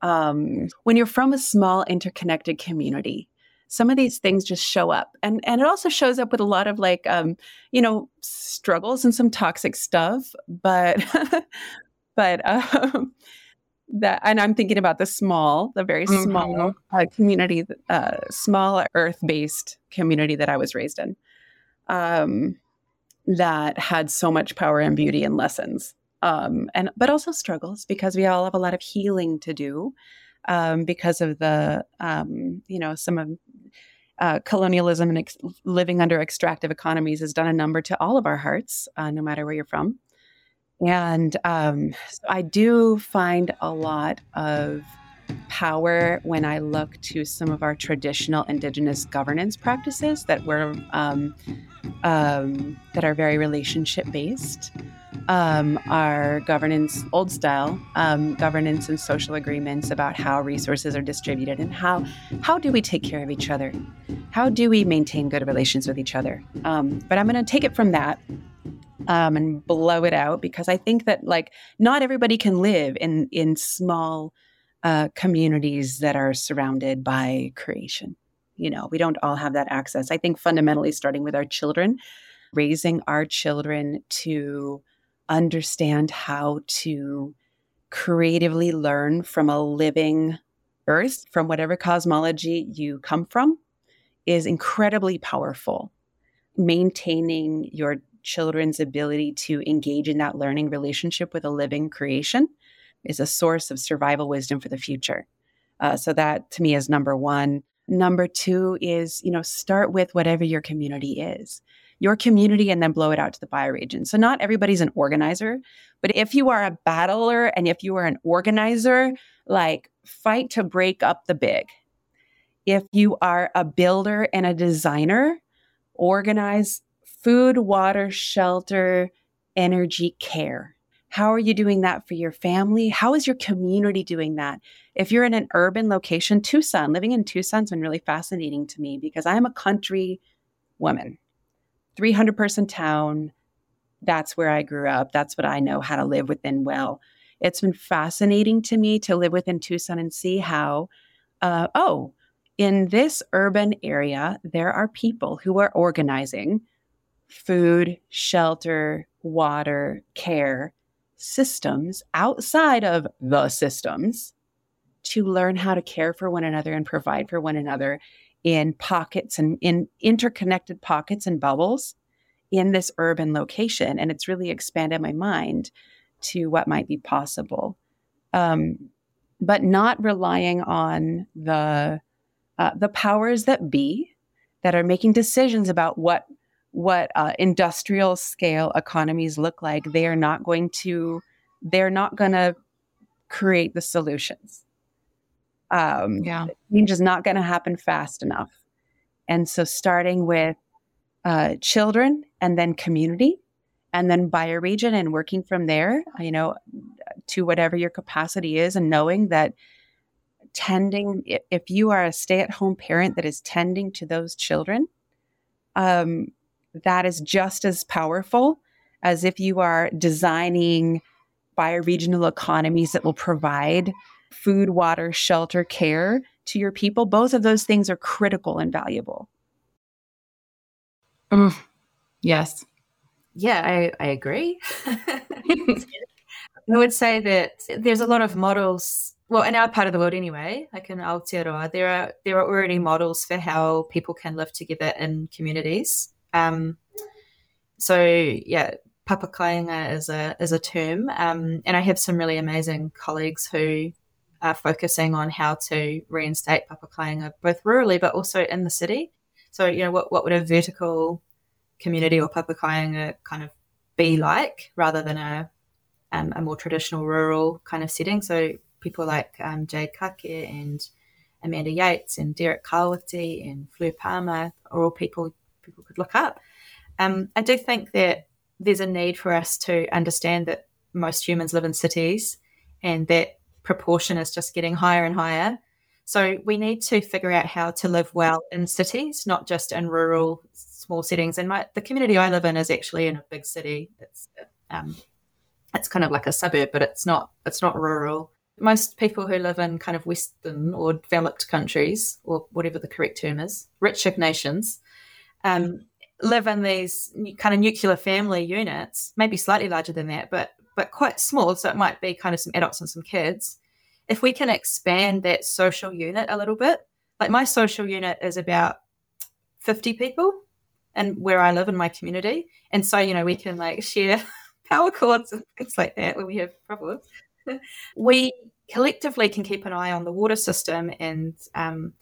um, when you're from a small interconnected community some of these things just show up. And and it also shows up with a lot of like um, you know struggles and some toxic stuff but but um, that and i'm thinking about the small the very mm-hmm. small uh, community uh, small earth-based community that i was raised in um, that had so much power and beauty and lessons um, and but also struggles because we all have a lot of healing to do um, because of the um, you know some of uh, colonialism and ex- living under extractive economies has done a number to all of our hearts, uh, no matter where you're from. And um, I do find a lot of power when I look to some of our traditional Indigenous governance practices that were um, um, that are very relationship based. Um, our governance, old style um, governance and social agreements about how resources are distributed and how how do we take care of each other, how do we maintain good relations with each other. Um, but I'm going to take it from that um, and blow it out because I think that like not everybody can live in in small uh, communities that are surrounded by creation. You know, we don't all have that access. I think fundamentally, starting with our children, raising our children to understand how to creatively learn from a living earth, from whatever cosmology you come from, is incredibly powerful. Maintaining your children's ability to engage in that learning relationship with a living creation is a source of survival wisdom for the future. Uh, so that to me is number one. Number two is, you know, start with whatever your community is, your community, and then blow it out to the bioregion. So not everybody's an organizer, but if you are a battler and if you are an organizer, like fight to break up the big. If you are a builder and a designer, organize food, water, shelter, energy, care. How are you doing that for your family? How is your community doing that? If you're in an urban location, Tucson, living in Tucson's been really fascinating to me because I'm a country woman, 300 person town. That's where I grew up. That's what I know how to live within well. It's been fascinating to me to live within Tucson and see how, uh, oh, in this urban area, there are people who are organizing food, shelter, water, care systems outside of the systems to learn how to care for one another and provide for one another in pockets and in interconnected pockets and bubbles in this urban location. And it's really expanded my mind to what might be possible. Um, but not relying on the uh, the powers that be that are making decisions about what what uh, industrial scale economies look like. They are not going to they're not going to create the solutions. Um, yeah, change is not going to happen fast enough. And so, starting with uh, children and then community and then bioregion and working from there, you know, to whatever your capacity is, and knowing that tending, if you are a stay at home parent that is tending to those children, um, that is just as powerful as if you are designing bioregional economies that will provide food, water, shelter, care to your people. Both of those things are critical and valuable. Mm, yes. Yeah, I, I agree. I would say that there's a lot of models. Well, in our part of the world, anyway, like in Aotearoa, there are there are already models for how people can live together in communities. Um, so yeah, papakainga is a is a term, um, and I have some really amazing colleagues who are focusing on how to reinstate papakainga both rurally but also in the city. So you know what what would a vertical community or papakainga kind of be like rather than a um, a more traditional rural kind of setting. So people like um, Jade Kake and Amanda Yates and Derek Kawiti and Fleur Palmer are all people people could look up. Um, I do think that there's a need for us to understand that most humans live in cities and that proportion is just getting higher and higher. So we need to figure out how to live well in cities, not just in rural small settings. And my the community I live in is actually in a big city. It's um, it's kind of like a suburb, but it's not it's not rural. Most people who live in kind of Western or developed countries, or whatever the correct term is, rich nations, um, live in these kind of nuclear family units, maybe slightly larger than that, but but quite small. So it might be kind of some adults and some kids. If we can expand that social unit a little bit, like my social unit is about 50 people and where I live in my community. And so, you know, we can like share power cords and things like that when we have problems. we collectively can keep an eye on the water system and um,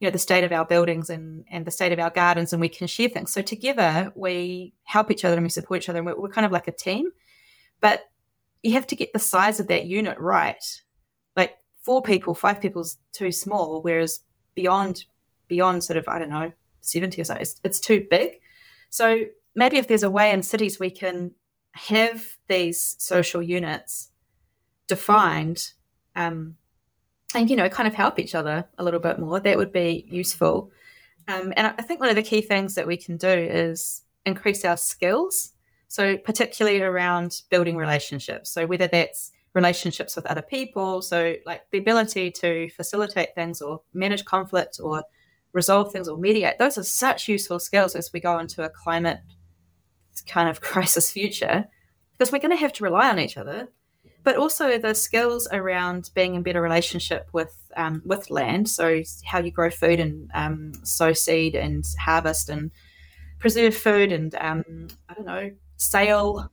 you know the state of our buildings and and the state of our gardens and we can share things. So together we help each other and we support each other and we're, we're kind of like a team. But you have to get the size of that unit right. Like four people five people's too small whereas beyond beyond sort of i don't know 70 or so it's, it's too big. So maybe if there's a way in cities we can have these social units defined um, and you know kind of help each other a little bit more that would be useful. Um, and i think one of the key things that we can do is increase our skills so particularly around building relationships. So whether that's relationships with other people so like the ability to facilitate things or manage conflict or resolve things or mediate those are such useful skills as we go into a climate kind of crisis future because we're going to have to rely on each other but also the skills around being in better relationship with um, with land. So how you grow food and um, sow seed and harvest and preserve food and um, I don't know sail,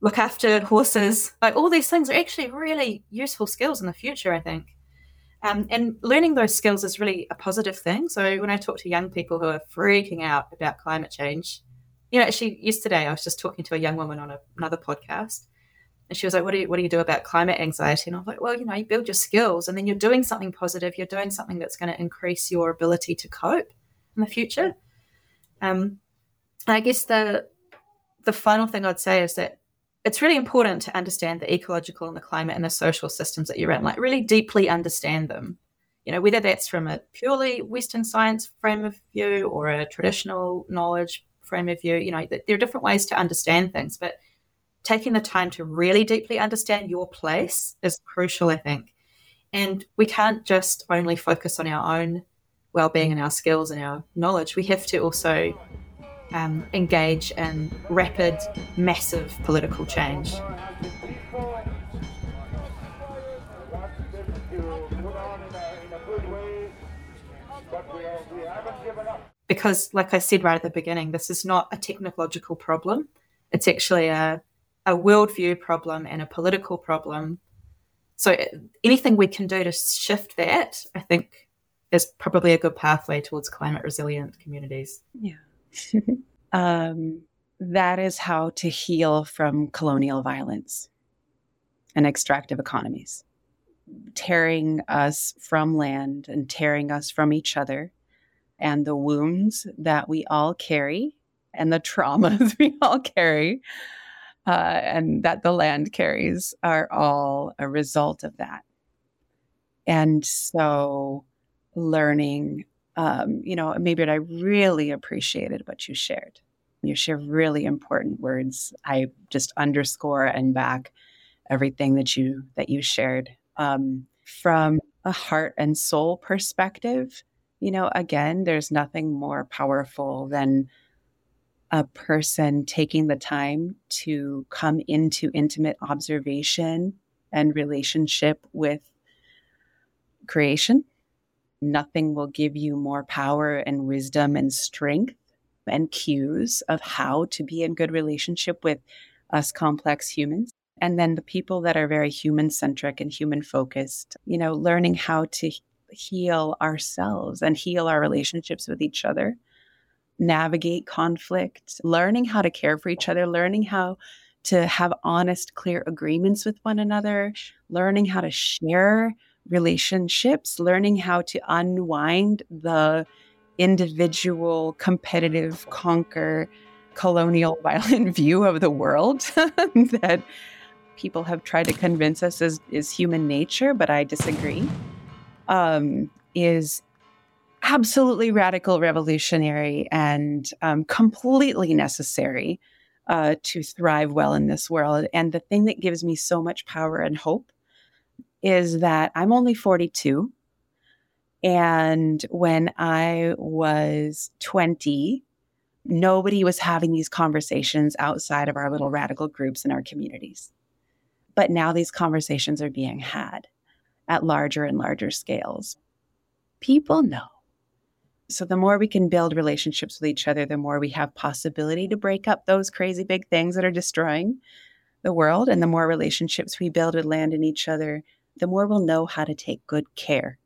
look after horses. Like all these things are actually really useful skills in the future. I think. Um, and learning those skills is really a positive thing. So when I talk to young people who are freaking out about climate change, you know, actually yesterday I was just talking to a young woman on a, another podcast, and she was like, what do, you, what do you do about climate anxiety? And I was like, well, you know, you build your skills and then you're doing something positive. You're doing something that's going to increase your ability to cope in the future. Um, I guess the the final thing I'd say is that it's really important to understand the ecological and the climate and the social systems that you're in, like really deeply understand them. You know, whether that's from a purely Western science frame of view or a traditional knowledge frame of view, you know, there are different ways to understand things, but taking the time to really deeply understand your place is crucial, I think. And we can't just only focus on our own well being and our skills and our knowledge. We have to also um, engage in rapid, massive political change. because, like I said right at the beginning, this is not a technological problem. It's actually a, a worldview problem and a political problem. So anything we can do to shift that, I think, is probably a good pathway towards climate resilient communities. Yeah. um, that is how to heal from colonial violence and extractive economies, tearing us from land and tearing us from each other and the wounds that we all carry and the traumas we all carry uh, and that the land carries are all a result of that. And so, learning, um, you know, maybe I really appreciated what you shared. You share really important words. I just underscore and back everything that you that you shared um, from a heart and soul perspective you know, again, there's nothing more powerful than a person taking the time to come into intimate observation and relationship with creation. Nothing will give you more power and wisdom and strength and cues of how to be in good relationship with us complex humans. And then the people that are very human centric and human focused, you know, learning how to heal ourselves and heal our relationships with each other, navigate conflict, learning how to care for each other, learning how to have honest, clear agreements with one another, learning how to share relationships, learning how to unwind the individual, competitive, conquer, colonial, violent view of the world that people have tried to convince us is, is human nature, but I disagree um, is absolutely radical, revolutionary, and um, completely necessary uh, to thrive well in this world. And the thing that gives me so much power and hope is that I'm only 42. And when I was 20, nobody was having these conversations outside of our little radical groups in our communities. But now these conversations are being had at larger and larger scales. People know. So the more we can build relationships with each other, the more we have possibility to break up those crazy big things that are destroying the world. And the more relationships we build with land and each other, the more we'll know how to take good care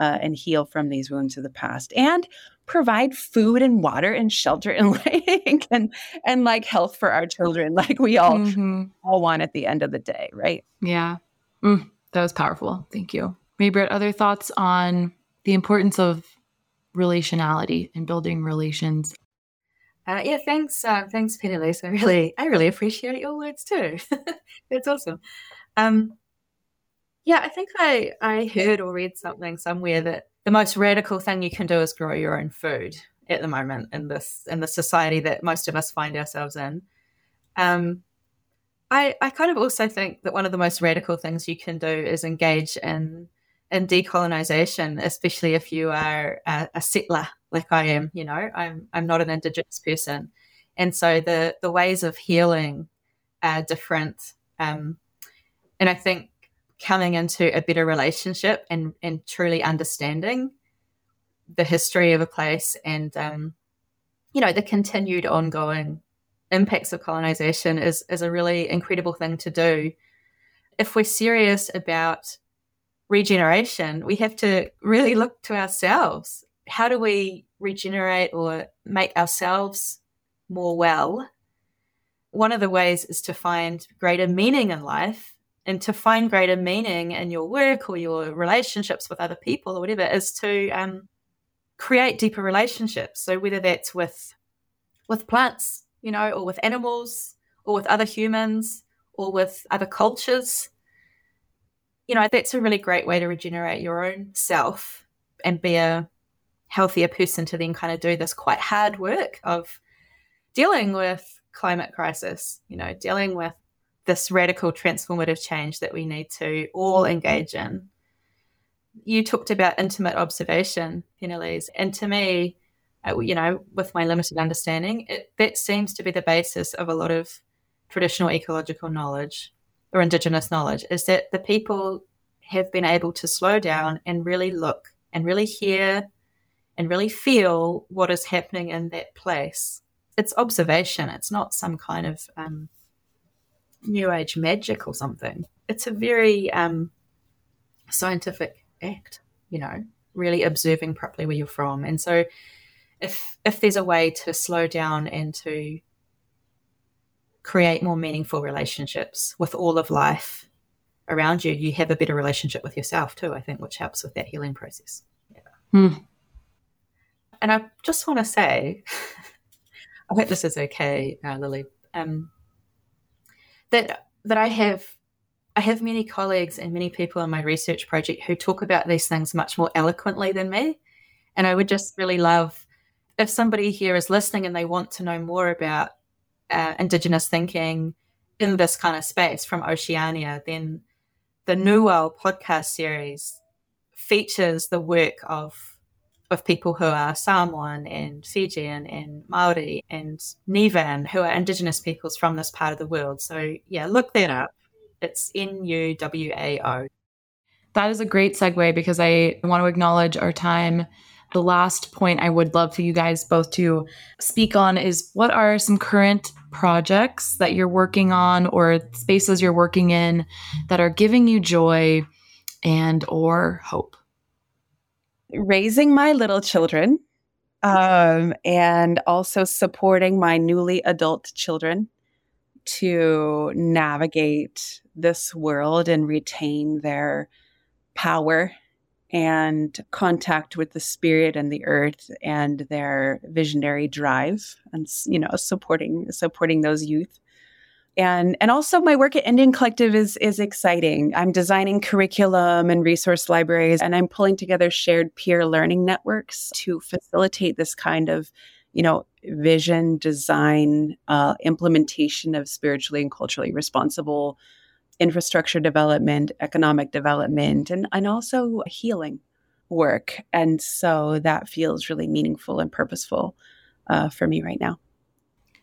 uh, and heal from these wounds of the past and provide food and water and shelter and like and and like health for our children like we all mm-hmm. all want at the end of the day right yeah mm. That was powerful. Thank you. maybe other thoughts on the importance of relationality and building relations? Uh, yeah, thanks, uh, thanks, PennElys. I really, I really appreciate your words too. That's awesome. Um, yeah, I think I, I heard or read something somewhere that the most radical thing you can do is grow your own food at the moment in this in the society that most of us find ourselves in. Um, I, I kind of also think that one of the most radical things you can do is engage in in decolonization, especially if you are a, a, settler like I am. You know, I'm I'm not an indigenous person, and so the the ways of healing are different. Um, and I think coming into a better relationship and and truly understanding the history of a place and um, you know the continued ongoing impacts of colonization is, is a really incredible thing to do. If we're serious about regeneration, we have to really look to ourselves. How do we regenerate or make ourselves more well? One of the ways is to find greater meaning in life. And to find greater meaning in your work or your relationships with other people or whatever is to um, create deeper relationships. So whether that's with with plants, you know, or with animals, or with other humans, or with other cultures. You know, that's a really great way to regenerate your own self and be a healthier person to then kind of do this quite hard work of dealing with climate crisis, you know, dealing with this radical transformative change that we need to all engage in. You talked about intimate observation, PennElys, and to me, uh, you know, with my limited understanding, it, that seems to be the basis of a lot of traditional ecological knowledge or indigenous knowledge is that the people have been able to slow down and really look and really hear and really feel what is happening in that place. It's observation, it's not some kind of um, new age magic or something. It's a very um, scientific act, you know, really observing properly where you're from. And so if if there's a way to slow down and to create more meaningful relationships with all of life around you, you have a better relationship with yourself too, I think, which helps with that healing process. Yeah. Hmm. And I just want to say, I hope this is okay, uh, Lily, um, that that I have I have many colleagues and many people in my research project who talk about these things much more eloquently than me. And I would just really love if somebody here is listening and they want to know more about uh, Indigenous thinking in this kind of space from Oceania, then the NUWAO podcast series features the work of of people who are Samoan and Fijian and Maori and Nivan, who are Indigenous peoples from this part of the world. So yeah, look that up. It's N U W A O. That is a great segue because I want to acknowledge our time. The last point I would love for you guys both to speak on is what are some current projects that you're working on or spaces you're working in that are giving you joy and or hope? Raising my little children um, and also supporting my newly adult children to navigate this world and retain their power and contact with the spirit and the earth and their visionary drive and you know supporting supporting those youth and and also my work at NDN Collective is is exciting. I'm designing curriculum and resource libraries, and I'm pulling together shared peer learning networks to facilitate this kind of you know vision design uh, implementation of spiritually and culturally responsible infrastructure development economic development and and also healing work and so that feels really meaningful and purposeful uh, for me right now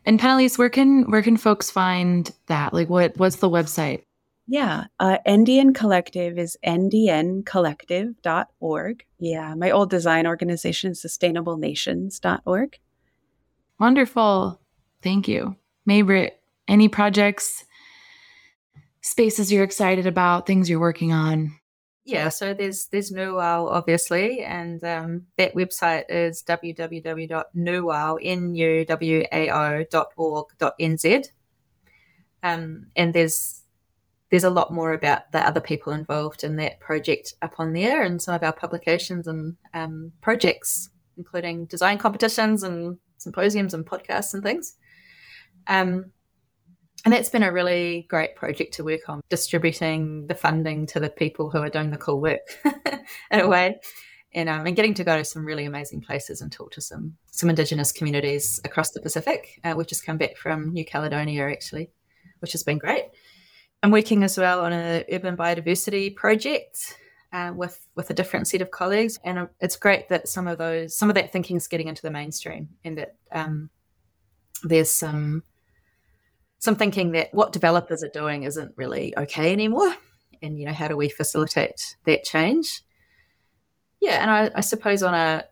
and PennElys, where can where can folks find that? Like what what's the website? Yeah, uh, NDN Collective is ndncollective.org. Yeah, my old design organization is sustainablenations.org. Wonderful. Thank you. Maibritt, any projects, spaces you're excited about, things you're working on? Yeah, so there's there's NUWAO obviously, and um, that website is www.nuwao.org.nz. Um, and there's there's a lot more about the other people involved in that project up on there, and some of our publications and um, projects, including design competitions and symposiums and podcasts and things. Um, and that's been a really great project to work on, distributing the funding to the people who are doing the cool work in a way. And, um, and getting to go to some really amazing places and talk to some some Indigenous communities across the Pacific. Uh, we've just come back from New Caledonia, actually, which has been great. I'm working as well on an urban biodiversity project uh, with with a different set of colleagues, and um, it's great that some of those some of that thinking is getting into the mainstream, and that um, there's some some thinking that what developers are doing isn't really okay anymore. And, you know, how do we facilitate that change? Yeah, and I, I suppose on a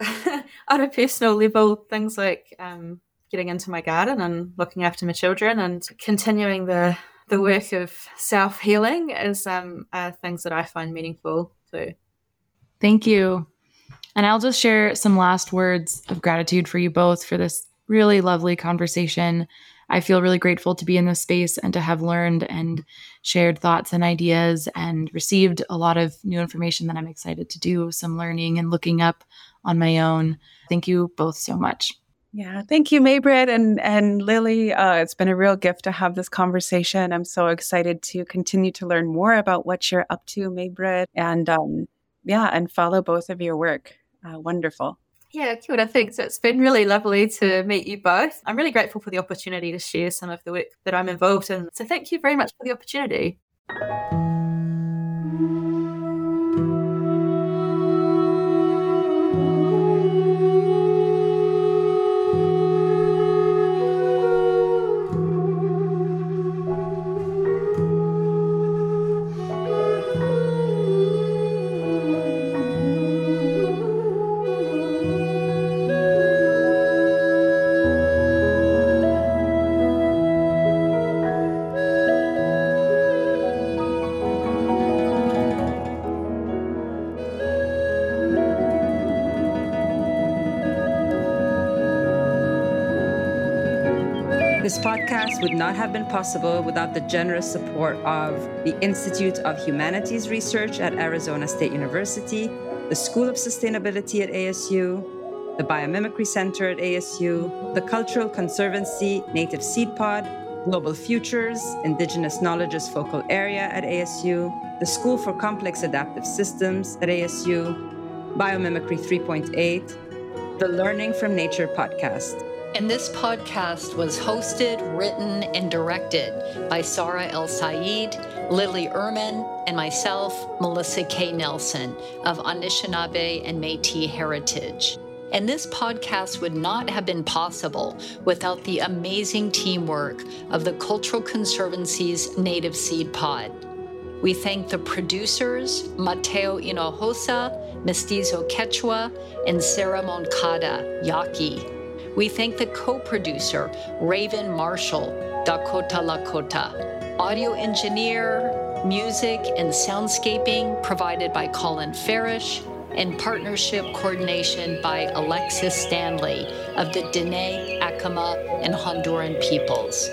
on a personal level, things like um, getting into my garden and looking after my children and continuing the the work of self healing is um, things that I find meaningful too. Thank you. And I'll just share some last words of gratitude for you both for this really lovely conversation. I feel really grateful to be in this space and to have learned and shared thoughts and ideas and received a lot of new information that I'm excited to do some learning and looking up on my own. Thank you both so much. Yeah, thank you, Maibritt and and Lily. Uh, it's been a real gift to have this conversation. I'm so excited to continue to learn more about what you're up to, Maibritt, and um, yeah, and follow both of your work. Uh, wonderful. Yeah, kia ora, thanks. It's been really lovely to meet you both. I'm really grateful for the opportunity to share some of the work that I'm involved in. So thank you very much for the opportunity. This podcast would not have been possible without the generous support of the Institute of Humanities Research at Arizona State University, the School of Sustainability at ASU, the Biomimicry Center at ASU, the Cultural Conservancy Native Seed Pod, Global Futures, Indigenous Knowledge's focal area at ASU, the School for Complex Adaptive Systems at ASU, Biomimicry 3.8, the Learning from Nature podcast. And this podcast was hosted, written, and directed by Sara El-Sayed, Lily Urmann, and myself, Melissa K. Nelson of Anishinaabe and Metis Heritage. And this podcast would not have been possible without the amazing teamwork of the Cultural Conservancy's Native Seed Pod. We thank the producers, Mateo Hinojosa, Mestizo Quechua, and Sarah Moncada, Yaqui. We thank the co producer, Raven Marshall, Dakota Lakota. Audio engineer, music, and soundscaping provided by Colin Farish, and partnership coordination by Alexis Stanley of the Dene, Acoma, and Honduran peoples.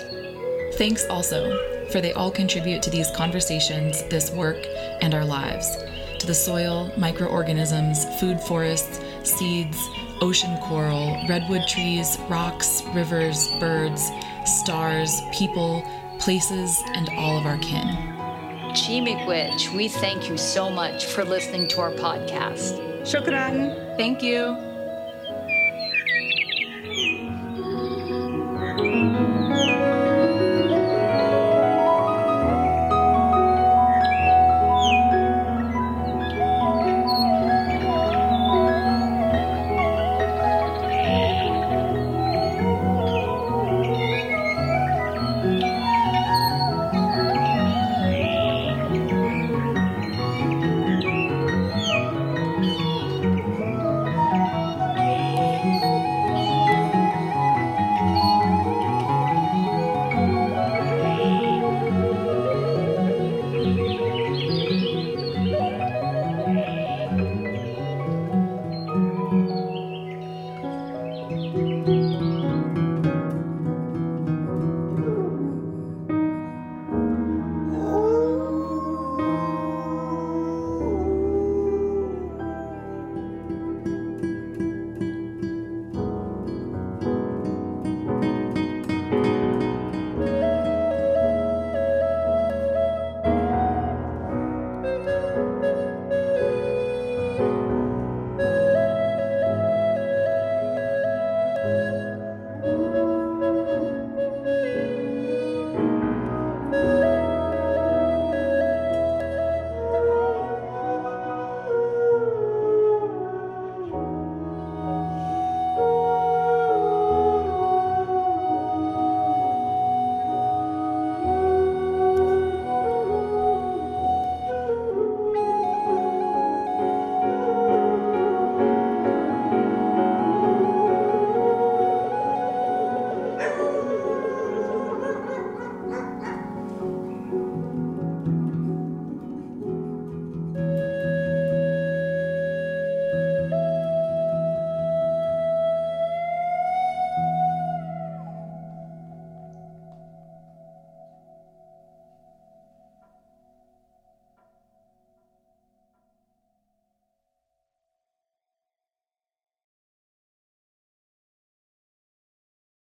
Thanks also, for they all contribute to these conversations, this work, and our lives. To the soil, microorganisms, food forests, seeds, ocean coral, redwood trees, rocks, rivers, birds, stars, people, places, and all of our kin. Chi Miigwech, we thank you so much for listening to our podcast. Shukran. Thank you.